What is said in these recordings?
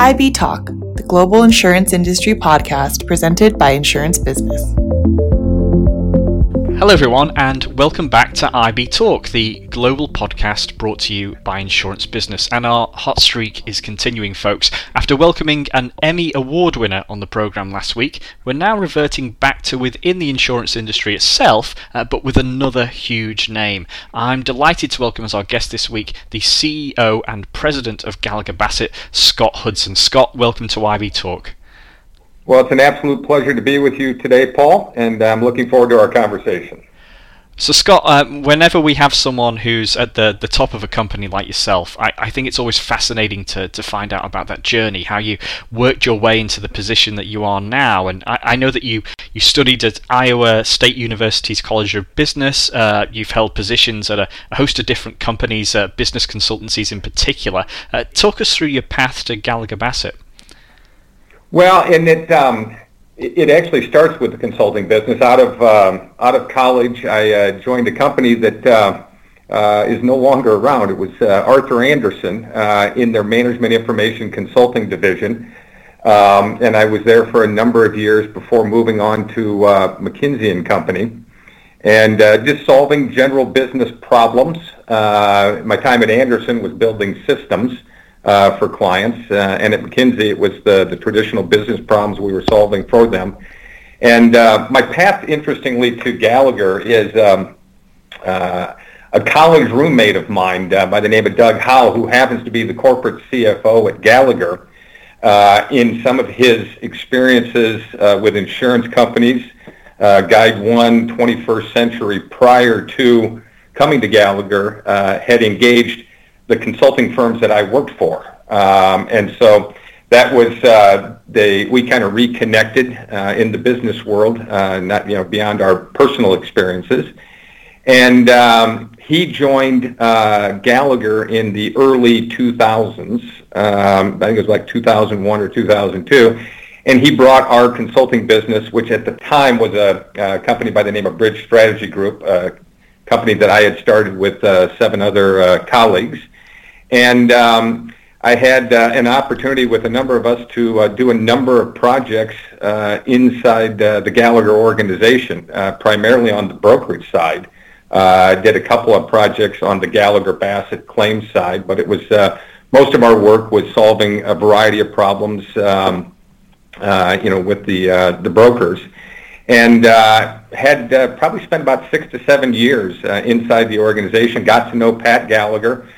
IB Talk, the global insurance industry podcast presented by Insurance Business. Hello, everyone, and welcome back to IB Talk, the global podcast brought to you by Insurance Business. And our hot streak is continuing, folks. After welcoming an Emmy Award winner on the programme last week, we're now reverting back to within the insurance industry itself, uh, but with another huge name. I'm delighted to welcome as our guest this week the CEO and President of Gallagher Bassett, Scott Hudson. Scott, welcome to IB Talk. Well, it's an absolute pleasure to be with you today, Paul, and I'm looking forward to our conversation. So, Scott, uh, whenever we have someone who's at the, the top of a company like yourself, I, I think it's always fascinating to, to find out about that journey, how you worked your way into the position that you are now. And I, I know that you, you studied at Iowa State University's College of Business. Uh, you've held positions at a, a, host of different companies, uh, business consultancies in particular. Uh, talk us through your path to Gallagher Bassett. Well, and it um, it actually starts with the consulting business. Out of um, out of college, I uh, joined a company that uh, uh, is no longer around. It was uh, Arthur Andersen uh, in their management information consulting division, um, and I was there for a number of years before moving on to uh, McKinsey and Company, and just solving general business problems. my time at Andersen was building systems uh, for clients. Uh, and at McKinsey, it was the, the traditional business problems we were solving for them. And uh, my path, interestingly, to Gallagher is um, uh, a college roommate of mine uh, by the name of Doug Howell, who happens to be the corporate CFO at Gallagher. Uh, in some of his experiences with insurance companies, GuideOne, 21st Century, prior to coming to Gallagher, had engaged the consulting firms that I worked for. Um, and so that was uh, we kind of reconnected uh, in the business world, uh, not you know beyond our personal experiences. And um, he joined uh, Gallagher in the early 2000s. Um, I think it was like 2001 or 2002. And he brought our consulting business, which at the time was a, a company by the name of Bridge Strategy Group, a company that I had started with uh, seven other uh, colleagues. And um, I had uh, an opportunity with a number of us to uh, do a number of projects uh, inside uh, the Gallagher organization, uh, primarily on the brokerage side. Uh, I did a couple of projects on the Gallagher Bassett claims side, but it was most of our work was solving a variety of problems, um, you know, with the the brokers, and uh had probably spent about six to seven years inside the organization. Got to know Pat Gallagher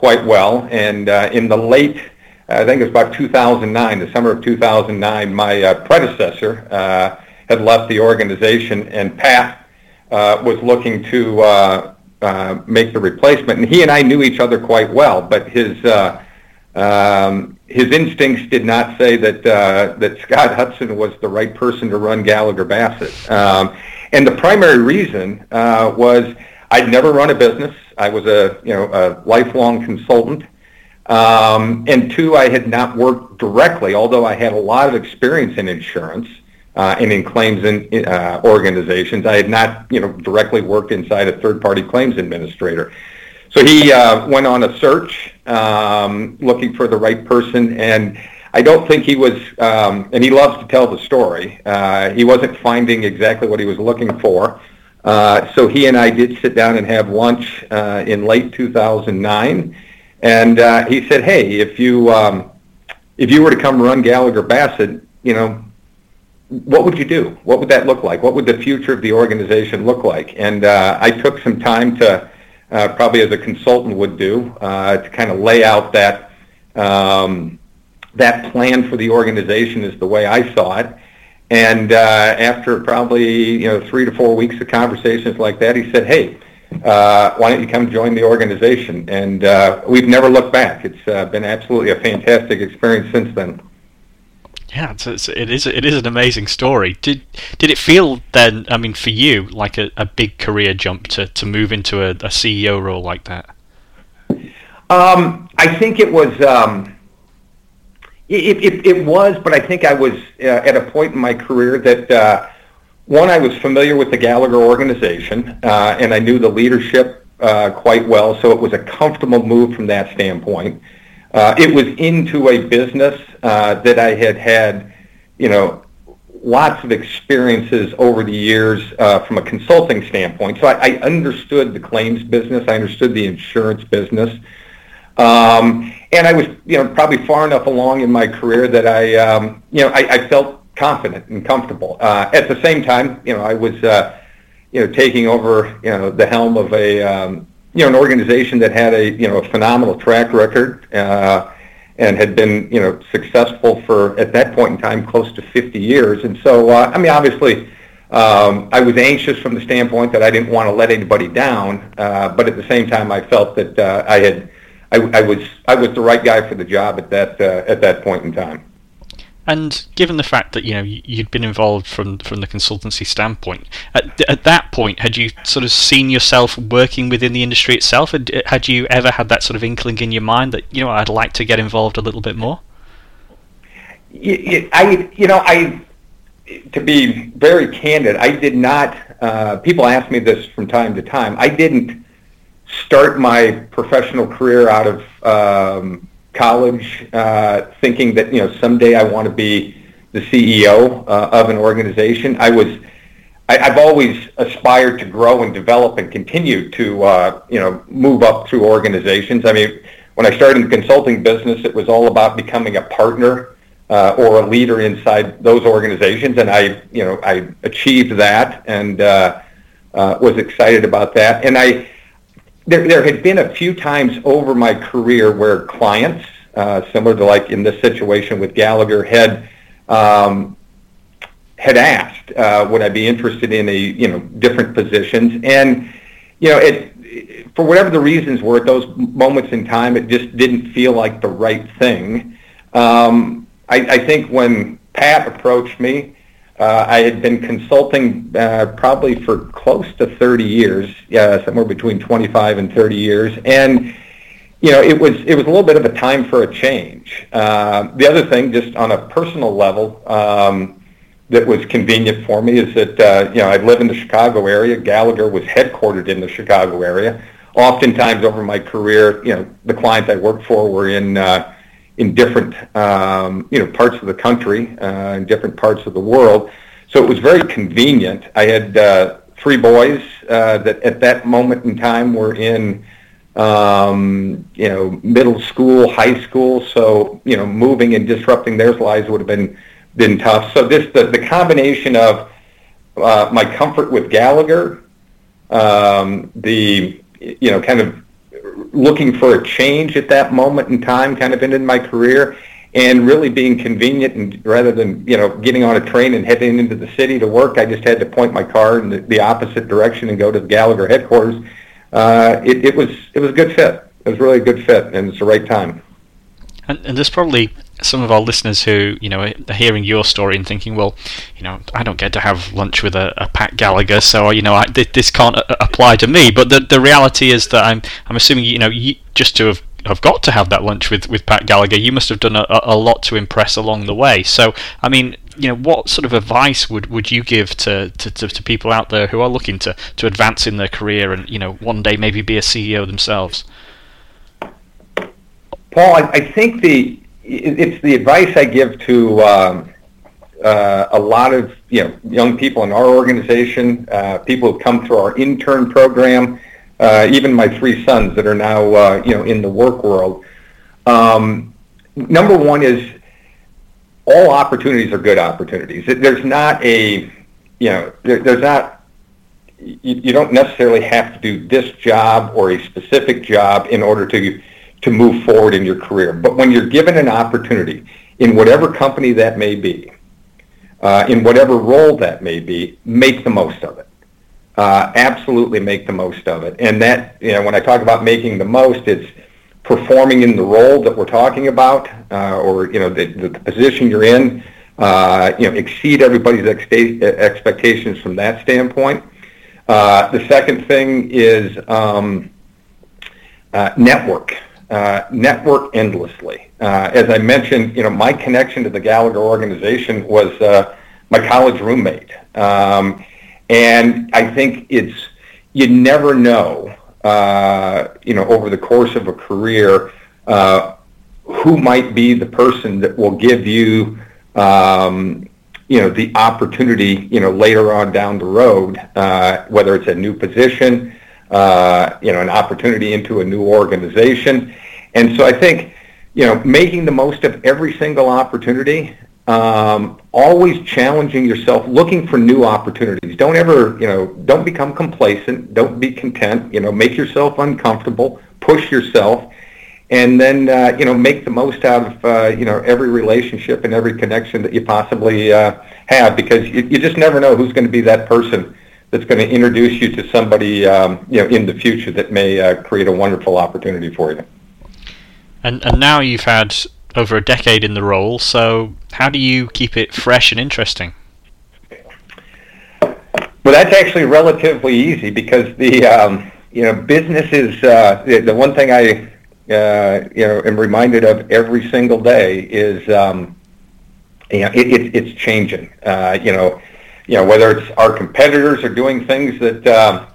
quite well. And uh, in the late, I think it was about 2009, the summer of 2009, my uh, predecessor uh, had left the organization, and Pat uh, was looking to uh, uh, make the replacement. And he and I knew each other quite well, but his uh, um, his instincts did not say that uh, that Scott Hudson was the right person to run Gallagher Bassett. Um, and the primary reason uh, was I'd never run a business. I was a you know a lifelong consultant, um, and two, I had not worked directly, although I had a lot of experience in insurance uh, and in claims in, uh, organizations. I had not you know directly worked inside a third-party claims administrator. So he uh, went on a search um, looking for the right person, and I don't think he was. Um, and he loves to tell the story. Uh, he wasn't finding exactly what he was looking for. Uh, so he and I did sit down and have lunch uh, in late 2009, and uh, he said, "Hey, if you um, if you were to come run Gallagher Bassett, you know, what would you do? What would that look like? What would the future of the organization look like?" And uh, I took some time to, uh, probably as a consultant would do, uh, to kind of lay out that um, that plan for the organization is the way I saw it. And uh, after probably you know three to four weeks of conversations like that, he said, "Hey, uh, why don't you come join the organization?" And uh, we've never looked back. It's uh, been absolutely a fantastic experience since then. Yeah, it's, it's, it is it is an amazing story. Did did it feel then? I mean, for you, like a, a big career jump to, to move into a, a CEO role like that? Um, I think it was. Um, it, it, it was, but I think I was uh, at a point in my career that uh, one, I was familiar with the Gallagher organization, uh, and I knew the leadership uh, quite well, so it was a comfortable move from that standpoint. Uh, it was into a business uh, that I had had, you know, lots of experiences over the years uh, from a consulting standpoint. So I, I, understood the claims business. I understood the insurance business. Um, and I was, you know, probably far enough along in my career that I, um, you know, I, I, felt confident and comfortable. Uh, at the same time, you know, I was, uh, you know, taking over, you know, the helm of a, um, you know, an organization that had a, you know, a phenomenal track record. Uh, and had been, you know, successful for, at that point in time, close to 50 years. And so, uh, I mean, obviously, um, I was anxious from the standpoint that I didn't want to let anybody down, uh, but at the same time, I felt that uh, I had, I, I was, I was the right guy for the job at that, uh, at that point in time. And given the fact that you know you'd been involved from from the consultancy standpoint, at, at that point, had you sort of seen yourself working within the industry itself? Had, had you ever had that sort of inkling in your mind that you know I'd like to get involved a little bit more? I you know I to be very candid, I did not. Uh, people ask me this from time to time. I didn't start my professional career out of um, college uh, thinking that you know someday I want to be the CEO uh, of an organization. I was I, have always aspired to grow and develop and continue to uh, you know move up through organizations. I mean, when I started in the consulting business, it was all about becoming a partner uh, or a leader inside those organizations, and I you know I achieved that and uh, uh, was excited about that, and I there, there had been a few times over my career where clients, uh, similar to like in this situation with Gallagher, had um, had asked, uh, would I be interested in a you know different positions, and you know it for whatever the reasons were at those moments in time, it just didn't feel like the right thing. Um, I, I think when Pat approached me, uh, I had been consulting uh, probably for close to 30 years, somewhere between 25 and 30 years, and you know it was it was a little bit of a time for a change. Uh, the other thing, just on a personal level, um, that was convenient for me is that uh, you know I live in the Chicago area. Gallagher was headquartered in the Chicago area. Oftentimes over my career, you know, the clients I worked for were in uh, in different um, you know parts of the country, uh, in different parts of the world. So it was very convenient. I had uh, three boys uh, that at that moment in time were in um, you know middle school, high school. So you know moving and disrupting their lives would have been been tough. So this the, the combination of uh, my comfort with Gallagher, um, the you know kind of looking for a change at that moment in time, kind of ended my career, and really being convenient. And rather than you know getting on a train and heading into the city to work, I just had to point my car in the, the opposite direction and go to the Gallagher headquarters. Uh, it, it was it was a good fit. It was really a good fit, and it's the right time. And, and there's probably some of our listeners who, you know, are hearing your story and thinking, well, you know, I don't get to have lunch with a, a Pat Gallagher, so you know, I, this can't uh, apply to me. But the the reality is that I'm I'm assuming, you know, you, just to have have got to have that lunch with, with Pat Gallagher, you must have done a, a lot to impress along the way. So, I mean, you know, what sort of advice would, would you give to, to, to, to people out there who are looking to, to advance in their career and, you know, one day maybe be a CEO themselves? Paul, I, I think the it's the advice I give to um, uh, a lot of you know young people in our organization, uh, people who come through our intern program, uh, even my three sons that are now uh, you know in the work world. Um, number one is all opportunities are good opportunities. There's not a you know there, there's not you, you don't necessarily have to do this job or a specific job in order to to move forward in your career. But when you're given an opportunity in whatever company that may be, uh, in whatever role that may be, make the most of it. Uh, absolutely make the most of it. And that, you know, when I talk about making the most, it's performing in the role that we're talking about, uh, or, you know, the, the, position you're in, uh, you know, exceed everybody's ex- expectations from that standpoint. Uh, the second thing is um, uh, network uh, network endlessly. Uh, as I mentioned, you know, my connection to the Gallagher organization was uh, my college roommate, um, and I think it's you never know, uh, you know, over the course of a career, uh, who might be the person that will give you, um, you know, the opportunity, you know, later on down the road, uh, whether it's a new position, uh, you know, an opportunity into a new organization. And so I think, you know, making the most of every single opportunity, um, always challenging yourself, looking for new opportunities. Don't ever, you know, don't become complacent. Don't be content. You know, make yourself uncomfortable. Push yourself and then uh, you know make the most out of uh, you know every relationship and every connection that you possibly uh, have because you, you just never know who's going to be that person that's going to introduce you to somebody um, you know in the future that may uh, create a wonderful opportunity for you. And and now you've had over a decade in the role, so how do you keep it fresh and interesting? Well, that's actually relatively easy because the um, you know business is uh, the, the one thing I uh, you know, am reminded of every single day is, um, you know, it, it, it's changing. Uh, you know, you know whether it's our competitors are doing things that, uh,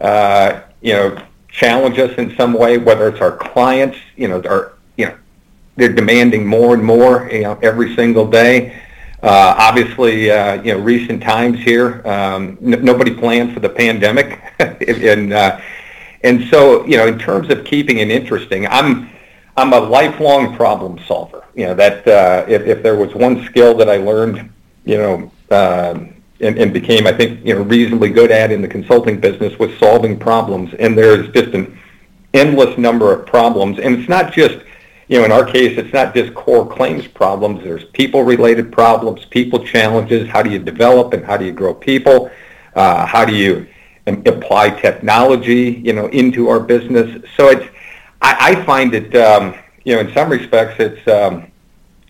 uh, you know, challenge us in some way, whether it's our clients, you know, are, you know, they're demanding more and more, you know, every single day. Uh, obviously, uh, you know, recent times here, um, n- nobody planned for the pandemic, and uh, and so, you know, in terms of keeping it interesting, I'm I'm a lifelong problem solver. You know, that uh, if, if there was one skill that I learned, you know, uh, and, and became, I think, you know, reasonably good at in the consulting business was solving problems. And there's just an endless number of problems. And it's not just, you know, in our case, it's not just core claims problems. There's people-related problems, people challenges. How do you develop and how do you grow people? Uh, how do you apply technology, you know, into our business. So it's, I, I find it, um, you know, in some respects, it's um,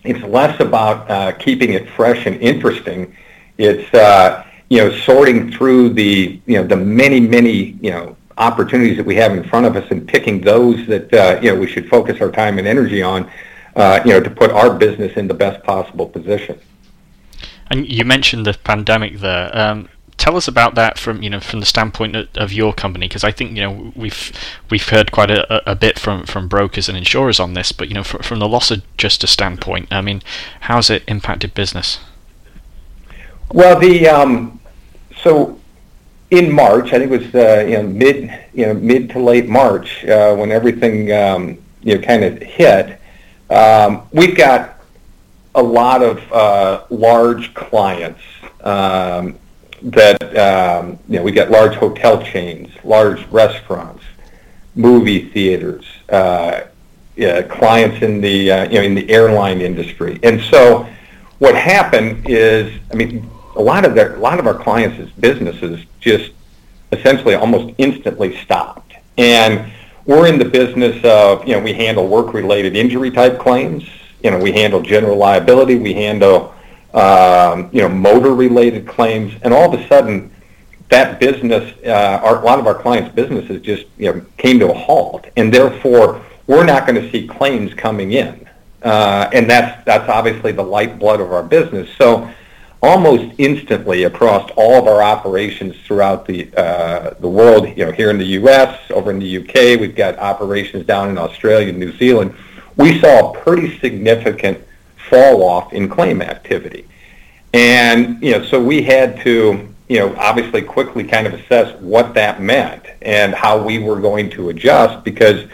it's less about uh, keeping it fresh and interesting. It's uh, you know sorting through the you know the many many you know opportunities that we have in front of us and picking those that uh, you know we should focus our time and energy on. Uh, you know, to put our business in the best possible position. And you mentioned the pandemic there. Um, tell us about that from you know from the standpoint of, your company because I think you know we've we've heard quite a, a bit from, from brokers and insurers on this, but you know from, from the loss adjuster standpoint, I mean, how's it impacted business? Well, the um, so in March, I think it was uh, you know mid you know mid to late March uh, when everything um, you know kind of hit. Um, we've got a lot of uh, large clients um, that um, you know we got large hotel chains, large restaurants, movie theaters, uh, yeah, clients in the uh, you know in the airline industry, and so what happened is, I mean, a lot of their a lot of our clients' businesses just essentially almost instantly stopped, and we're in the business of you know we handle work-related injury type claims, you know we handle general liability, we handle um, you know, motor-related claims, and all of a sudden, that business, uh, our, a lot of our clients' businesses just you know came to a halt, and therefore we're not going to see claims coming in, uh, and that's that's obviously the lifeblood of our business. So almost instantly across all of our operations throughout the uh, the world, you know, here in the U.S., over in the U.K., we've got operations down in Australia, and New Zealand. We saw a pretty significant fall off in claim activity. And, you know, so we had to, you know, obviously quickly kind of assess what that meant and how we were going to adjust because,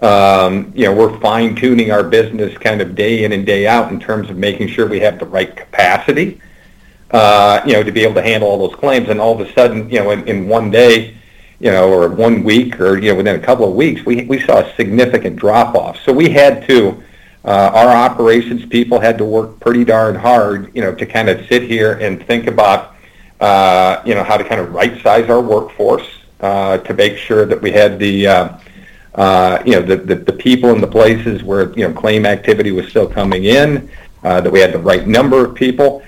um, you know, we're fine tuning our business kind of day in and day out in terms of making sure we have the right capacity, uh, you know, to be able to handle all those claims. And all of a sudden, you know, in, in one day, you know, or one week or, you know, within a couple of weeks, we, we saw a significant drop off. So we had to, uh, our operations people had to work pretty darn hard, you know, to kind of sit here and think about, uh, you know, how to kind of right size our workforce uh, to make sure that we had the, uh, uh, you know, the, the, the people in the places where, you know, claim activity was still coming in, uh, that we had the right number of people.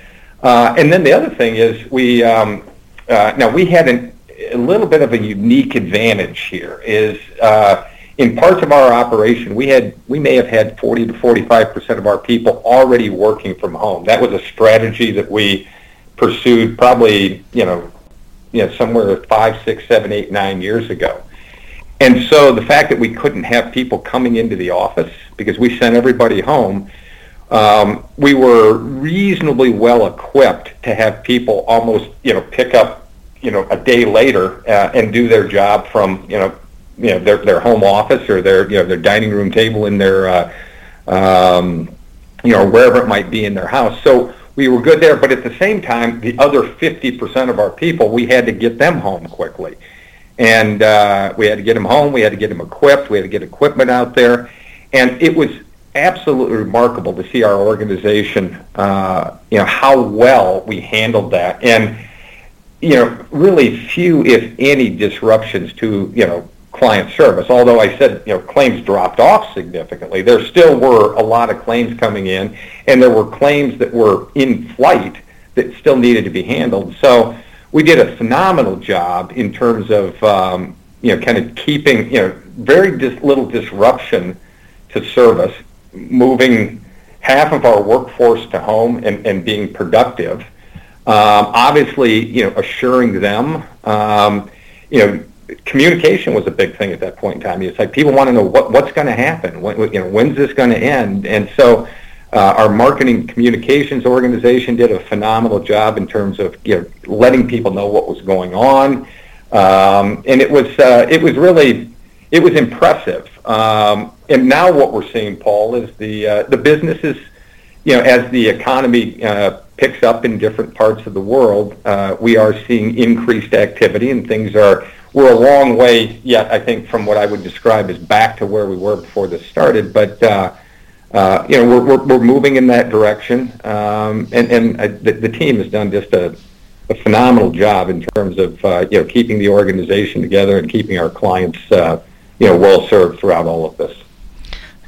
Uh, and then the other thing is we, um, uh, now we had an, a little bit of a unique advantage here is, uh, in parts of our operation, we had we may have had 40 to 45 percent of our people already working from home. That was a strategy that we pursued probably you know you know somewhere five, six, seven, eight, nine years ago. And so the fact that we couldn't have people coming into the office because we sent everybody home, um, we were reasonably well equipped to have people almost, you know, pick up, you know, a day later uh, and do their job from, you know, you know their their home office or their you know their dining room table in their, uh, um, you know, wherever it might be in their house. So we were good there, but at the same time, the other 50% of our people, we had to get them home quickly. And uh, we had to get them home, we had to get them equipped, we had to get equipment out there. And it was absolutely remarkable to see our organization, uh, you know, how well we handled that. And, you know, really few, if any, disruptions to, you know, client service. Although I said, you know, claims dropped off significantly, there still were a lot of claims coming in, and there were claims that were in flight that still needed to be handled. So we did a phenomenal job in terms of, um, you know, kind of keeping, you know, very dis- little disruption to service, moving half of our workforce to home and, and being productive. Um, obviously, you know, assuring them, um, you know, communication was a big thing at that point in time. It's like people want to know what, what's going to happen. When, you know, when's this going to end? And so uh, our marketing communications organization did a phenomenal job in terms of you know, letting people know what was going on. Um, and it was uh, it was really it was impressive. Um, and now what we're seeing, Paul, is the uh, the businesses, you know, as the economy uh, picks up in different parts of the world, uh, we are seeing increased activity, and things are we're a long way yet, I think, from what I would describe as back to where we were before this started. But uh, uh, you know, we're, we're, we're moving in that direction, um, and and uh, the, the team has done just a, a phenomenal job in terms of uh, you know keeping the organization together and keeping our clients uh, you know well served throughout all of this.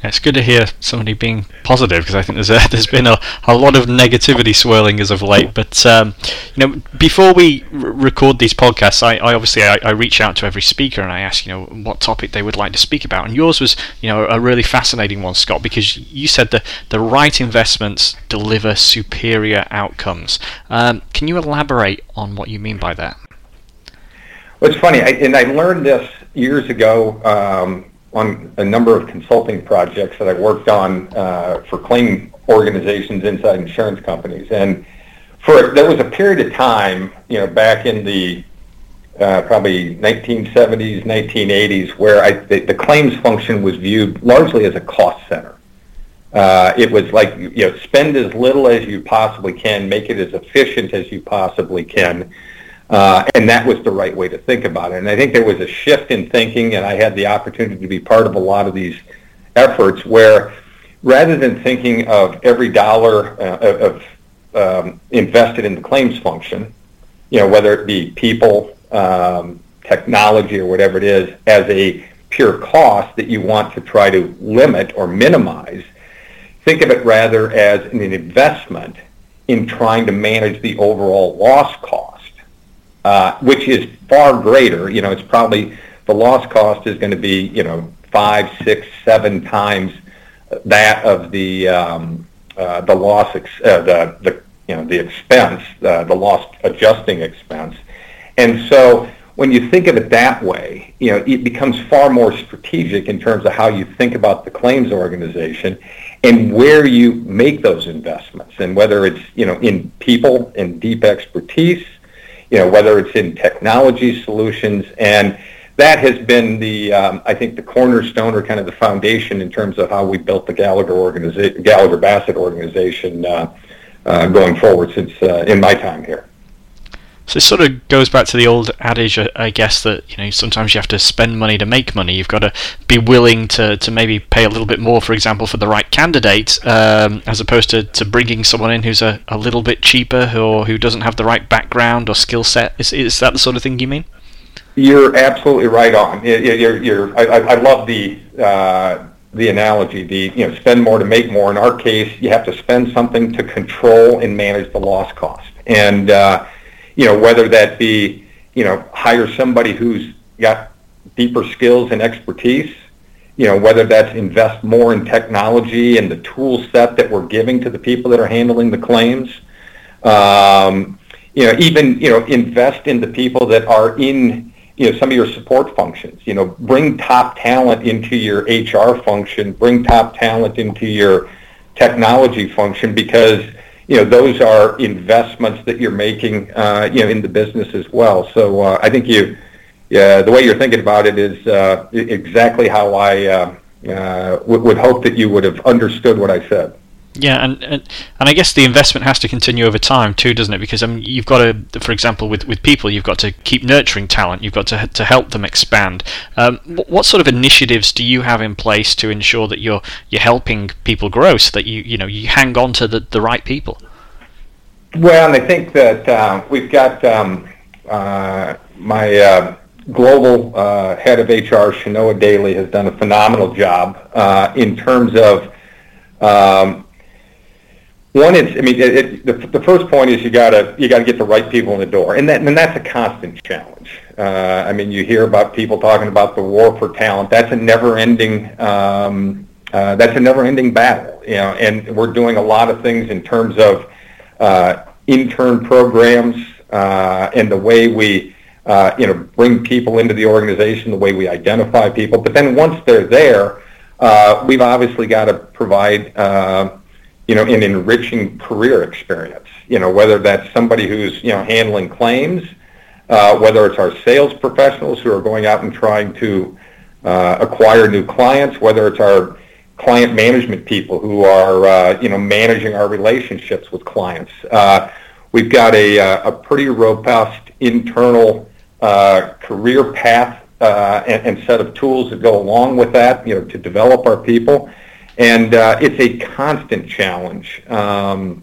It's good to hear somebody being positive because I think there's a, there's been a, a lot of negativity swirling as of late. But um, you know, before we r- record these podcasts, I, I obviously I, I, reach out to every speaker and I ask you know what topic they would like to speak about. And yours was you know a really fascinating one, Scott, because you said that the right investments deliver superior outcomes. Um, can you elaborate on what you mean by that? Well, it's funny, I, and I learned this years ago. Um, on a number of consulting projects that I worked on uh, for claim organizations inside insurance companies. And for there was a period of time, you know, back in the uh, probably 1970s, 1980s, where I, the, the, claims function was viewed largely as a cost center. Uh, it was like you know, spend as little as you possibly can, make it as efficient as you possibly can, uh, and that was the right way to think about it. And I think there was a shift in thinking, and I had the opportunity to be part of a lot of these efforts where rather than thinking of every dollar uh, of um, invested in the claims function, you know, whether it be people, um, technology, or whatever it is, as a pure cost that you want to try to limit or minimize, think of it rather as an investment in trying to manage the overall loss cost uh, which is far greater. You know, it's probably the loss cost is going to be you know five, six, seven times that of the um, uh, the loss ex- uh, the the you know the expense, uh, the loss adjusting expense, and so when you think of it that way, you know, it becomes far more strategic in terms of how you think about the claims organization and where you make those investments and whether it's, you know, in people and deep expertise, you know, whether it's in technology solutions. And that has been the, um, I think, the cornerstone or kind of the foundation in terms of how we built the Gallagher organization, Gallagher Bassett organization uh, uh, going forward since uh, in my time here. So it sort of goes back to the old adage, I guess, that you know sometimes you have to spend money to make money. You've got to be willing to, to maybe pay a little bit more, for example, for the right candidate, um, as opposed to, to bringing someone in who's a, a little bit cheaper or who doesn't have the right background or skill set. Is, is that the sort of thing you mean? You're absolutely right on. You're, you're, I, I love the uh, the analogy. The you know spend more to make more. In our case, you have to spend something to control and manage the loss cost. And uh, you know, whether that be, you know, hire somebody who's got deeper skills and expertise, you know, whether that's invest more in technology and the tool set that we're giving to the people that are handling the claims, um, you know, even, you know, invest in the people that are in you know some of your support functions. You know, bring top talent into your HR function, bring top talent into your technology function because you know those are investments that you're making uh, you know in the business as well. So uh, I think you, yeah, the way you're thinking about it is uh, exactly how I would hope that you would have understood what I said. Yeah, and, and and I guess the investment has to continue over time too, doesn't it? Because I mean, you've got to, for example, with, with people, you've got to keep nurturing talent. You've got to to help them expand. Um, what sort of initiatives do you have in place to ensure that you're you're helping people grow, so that you you know you hang on to the, the right people? Well, I think that uh, we've got um, uh, my uh, global uh, head of HR, Shanoa Daly, has done a phenomenal job uh, in terms of um, one, it's, I mean, it, it, the, the first point is you gotta, you gotta get the right people in the door. And that, and that's a constant challenge. Uh, I mean, you hear about people talking about the war for talent. That's a never-ending, um, uh, that's a never-ending battle, you know, and we're doing a lot of things in terms of uh, intern programs uh, and the way we, uh, you know, bring people into the organization, the way we identify people. But then once they're there, uh, we've obviously got to provide uh, you know, an enriching career experience. You know, whether that's somebody who's, you know, handling claims, uh, whether it's our sales professionals who are going out and trying to uh, acquire new clients, whether it's our client management people who are, uh, you know, managing our relationships with clients. Uh, we've got a, uh, a pretty robust internal uh, career path and, and set of tools that go along with that, you know, to develop our people and uh, it's a constant challenge. Um,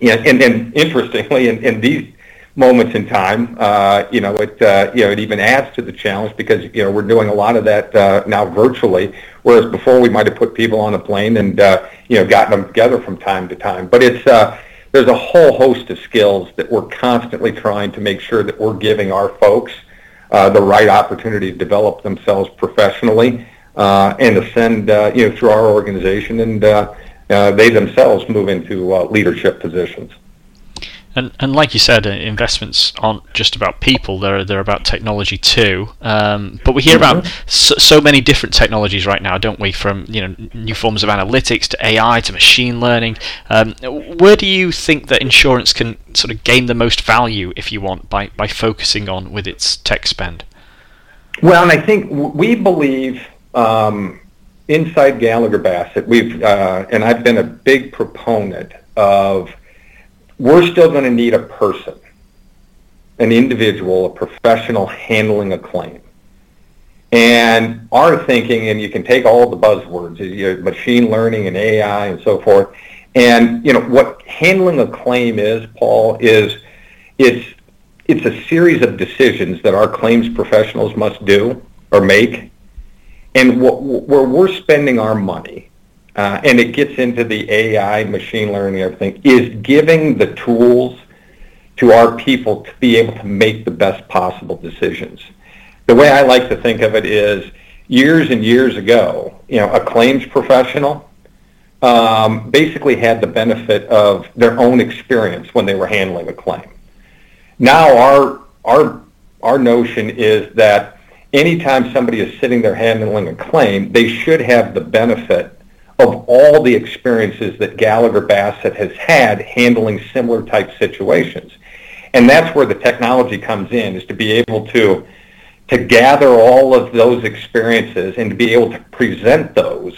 and, and, and interestingly, in, in these moments in time, uh, you know, it uh, you know it even adds to the challenge because you know we're doing a lot of that uh, now virtually, whereas before we might have put people on a plane and uh, you know gotten them together from time to time. But it's uh, there's a whole host of skills that we're constantly trying to make sure that we're giving our folks uh, the right opportunity to develop themselves professionally and ascend, uh, you know, through our organization, and uh, they themselves move into leadership positions. And, and like you said, investments aren't just about people; they're they're about technology too. Um, but we hear mm-hmm. about so, so, many different technologies right now, don't we? From you know new forms of analytics to AI to machine learning. Um, where do you think that insurance can sort of gain the most value, if you want, by by focusing on with its tech spend? Well, and I think we believe um, inside Gallagher Bassett, we've uh, and I've been a big proponent of we're still going to need a person, an individual, a professional handling a claim. And our thinking, and you can take all the buzzwords, you know, machine learning and AI and so forth. And you know what handling a claim is, Paul, is it's it's a series of decisions that our claims professionals must do or make and what, where we're spending our money, uh, and it gets into the AI, machine learning, everything, is giving the tools to our people to be able to make the best possible decisions. The way I like to think of it is years and years ago, you know, a claims professional um, basically had the benefit of their own experience when they were handling a claim. Now our our our notion is that anytime somebody is sitting there handling a claim, they should have the benefit of all the experiences that Gallagher Bassett has had handling similar type situations. And that's where the technology comes in, is to be able to to gather all of those experiences and to be able to present those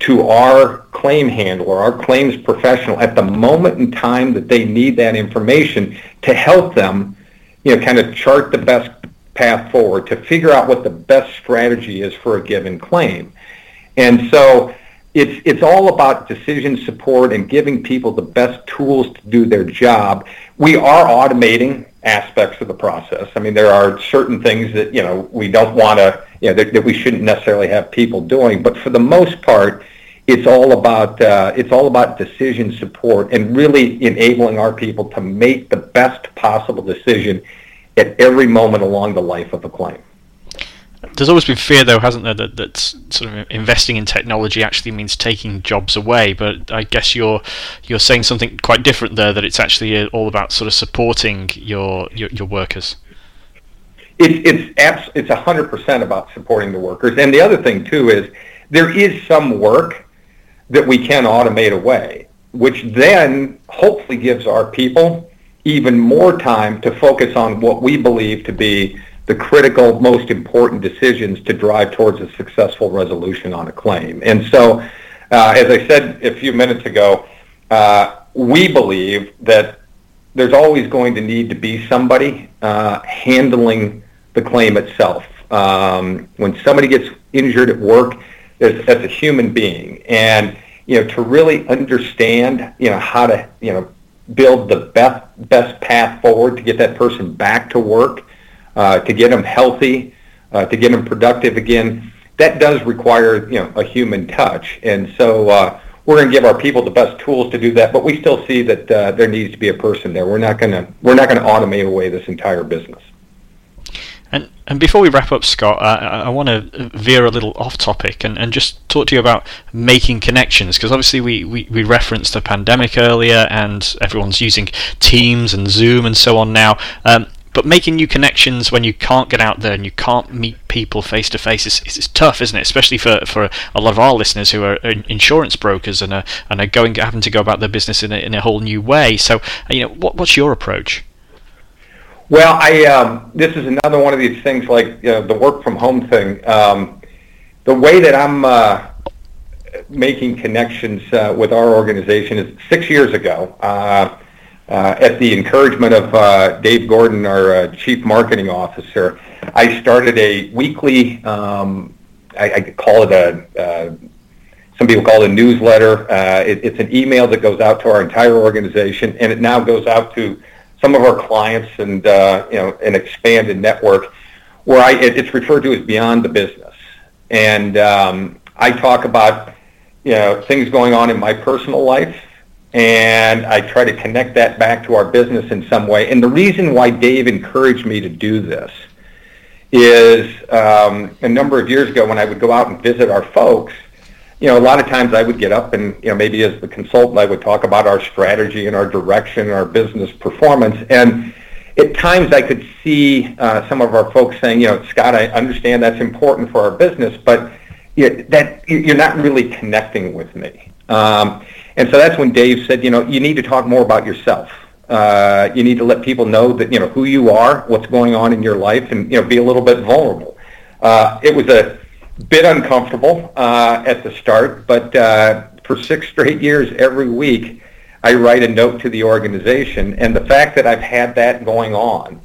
to our claim handler, our claims professional at the moment in time that they need that information to help them, you know, kind of chart the best path forward to figure out what the best strategy is for a given claim. And so it's it's all about decision support and giving people the best tools to do their job. We are automating aspects of the process. I mean, there are certain things that you know we don't want to, you know, that, that, we shouldn't necessarily have people doing. But for the most part, it's all about uh, it's all about decision support and really enabling our people to make the best possible decision at every moment along the life of a claim. There's always been fear, though, hasn't there, that, that sort of investing in technology actually means taking jobs away. But I guess you're you're saying something quite different there. That it's actually uh, all about sort of supporting your your, your workers. it's it's abs- it's hundred percent about supporting the workers. And the other thing too is there is some work that we can automate away, which then hopefully gives our people even more time to focus on what we believe to be the critical, most important decisions to drive towards a successful resolution on a claim. And so, uh, as I said a few minutes ago, uh, we believe that there's always going to need to be somebody uh, handling the claim itself. Um, when somebody gets injured at work, as, as a human being, and you know, to really understand, you know, how to, you know, build the best best path forward to get that person back to work, uh, to get them healthy, uh, to get them productive again. That does require, you know, a human touch, and so uh, we're going to give our people the best tools to do that. But we still see that uh, there needs to be a person there. We're not going to we're not going to automate away this entire business. And before we wrap up, Scott, I, I want to veer a little off topic and, and just talk to you about making connections because obviously we, we, we referenced the pandemic earlier and everyone's using Teams and Zoom and so on now. Um, but making new connections when you can't get out there and you can't meet people face to face is, is tough, isn't it? Especially for, for a lot of our listeners who are insurance brokers and are, and are going having to go about their business in a, in a whole new way. So, you know, what, what's your approach? Well, I um, this is another one of these things like you know, the work from home thing. Um, the way that I'm uh, making connections uh, with our organization is six years ago. Uh, uh, at the encouragement of uh, Dave Gordon, our uh, chief marketing officer, I started a weekly. Um, I, I call it a. Some people call it a newsletter. It, it's an email that goes out to our entire organization, and it now goes out to some of our clients and uh, you know an expanded network where I it, it's referred to as beyond the business, and um, I talk about you know things going on in my personal life, and I try to connect that back to our business in some way. And the reason why Dave encouraged me to do this is um, a number of years ago when I would go out and visit our folks you know, a lot of times I would get up and, you know, maybe as the consultant, I would talk about our strategy and our direction and our business performance. And at times I could see uh, some of our folks saying, you know, Scott, I understand that's important for our business, but you know, that you're not really connecting with me. Um, and so that's when Dave said, you know, you need to talk more about yourself. Uh, you need to let people know that, you know, who you are, what's going on in your life, and, you know, be a little bit vulnerable. Uh, it was a bit uncomfortable uh, at the start, but uh, for six straight years, every week, I write a note to the organization, and the fact that I've had that going on,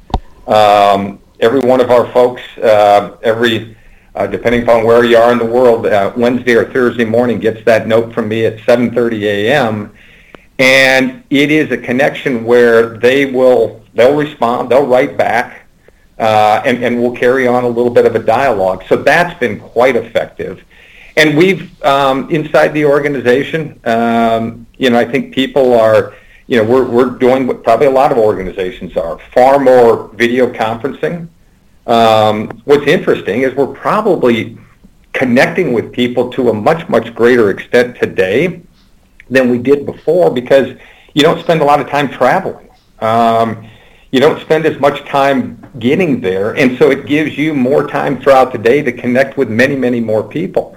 um, every one of our folks, uh, every uh, depending upon where you are in the world, uh, Wednesday or Thursday morning gets that note from me at 7:30 a.m. And it is a connection where they will they'll respond, they'll write back, uh, and, and we'll carry on a little bit of a dialogue. So that's been quite effective. And we've, um, inside the organization, um, you know, I think people are, you know, we're, we're doing what probably a lot of organizations are, far more video conferencing. Um, what's interesting is we're probably connecting with people to a much, much greater extent today than we did before because you don't spend a lot of time traveling. Um, you don't spend as much time getting there, and so it gives you more time throughout the day to connect with many, many more people.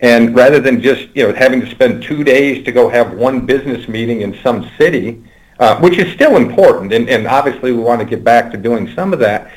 And rather than just you know having to spend two days to go have one business meeting in some city, uh, which is still important, and, and obviously we want to get back to doing some of that.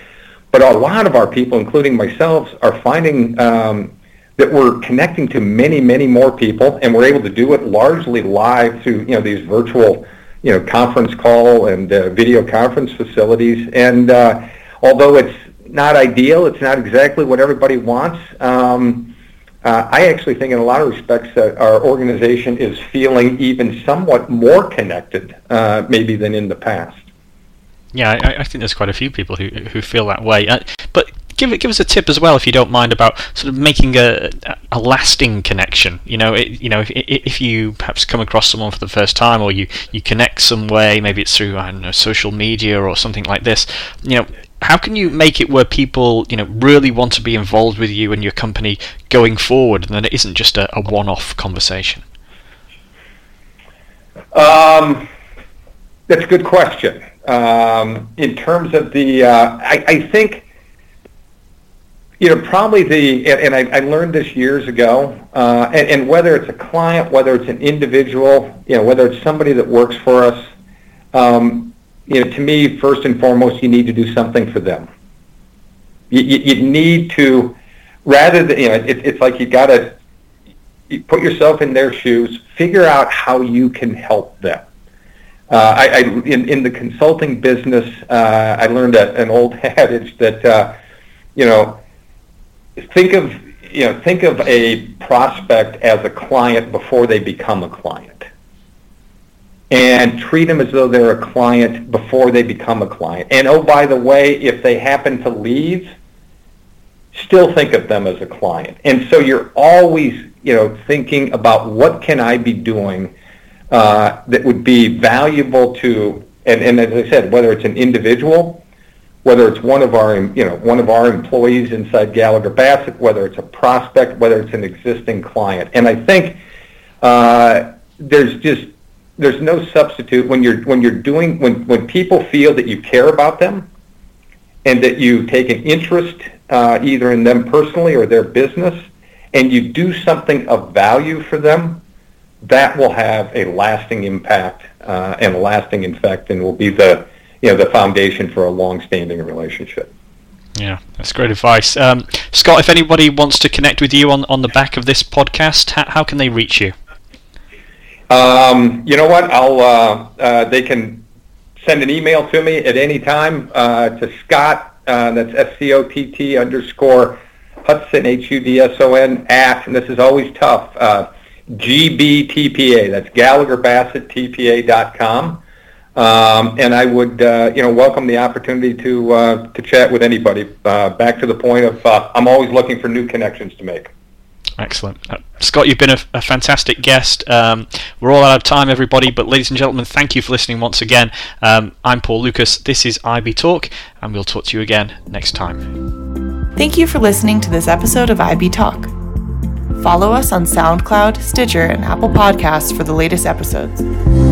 But a lot of our people, including myself, are finding um, that we're connecting to many, many more people, and we're able to do it largely live through you know these virtual you know conference call and uh, video conference facilities. And uh, although it's not ideal, it's not exactly what everybody wants. Um, uh, I actually think in a lot of respects that our organization is feeling even somewhat more connected uh, maybe than in the past. Yeah, I, I, think there's quite a few people who who feel that way. Uh, but give give us a tip as well, if you don't mind, about sort of making a a lasting connection. You know, it, you know, if, if you perhaps come across someone for the first time, or you you connect some way, maybe it's through I don't know social media or something like this. You know, how can you make it where people you know really want to be involved with you and your company going forward, and then it isn't just a, a one-off conversation? Um, that's a good question. Um, in terms of the, uh, I, I think you know, probably the, and, and I, I, learned this years ago, uh, and, and, whether it's a client, whether it's an individual, you know, whether it's somebody that works for us, um, you know, to me, first and foremost, you need to do something for them. You, you, you need to, rather than, you know, it, it's like you got to put yourself in their shoes, figure out how you can help them. Uh, I, I in, in the consulting business, uh, I learned a, an old adage that, uh, you know, think of you know think of a prospect as a client before they become a client and treat them as though they're a client before they become a client and oh by the way if they happen to leave still think of them as a client and so you're always you know thinking about what can i be doing uh, that would be valuable to and, and as i said whether it's an individual whether it's one of our, you know, one of our employees inside Gallagher Bassett, whether it's a prospect, whether it's an existing client. And I think uh, there's just there's no substitute when you're when you're doing when when people feel that you care about them and that you take an interest uh, either in them personally or their business and you do something of value for them that will have a lasting impact uh, and a lasting effect and will be the you know the foundation for a long-standing relationship. Yeah, that's great advice. Um, Scott, if anybody wants to connect with you on, on the back of this podcast, how, how can they reach you? Um, you know what? I'll uh, uh, they can send an email to me at any time uh, to Scott. Uh, that's S C O T T underscore Hudson H U D S O N at and this is always tough. Uh, GBTPA. That's Gallagher Bassett TPA dot com. Um, and I would, uh, you know, welcome the opportunity to uh, to chat with anybody. Uh, back to the point of, uh, I'm always looking for new connections to make. Excellent, uh, Scott. You've been a, a fantastic guest. Um, we're all out of time, everybody. But ladies and gentlemen, thank you for listening once again. Um, I'm Paul Lucas. This is IB Talk, and we'll talk to you again next time. Thank you for listening to this episode of IB Talk. Follow us on SoundCloud, Stitcher, and Apple Podcasts for the latest episodes.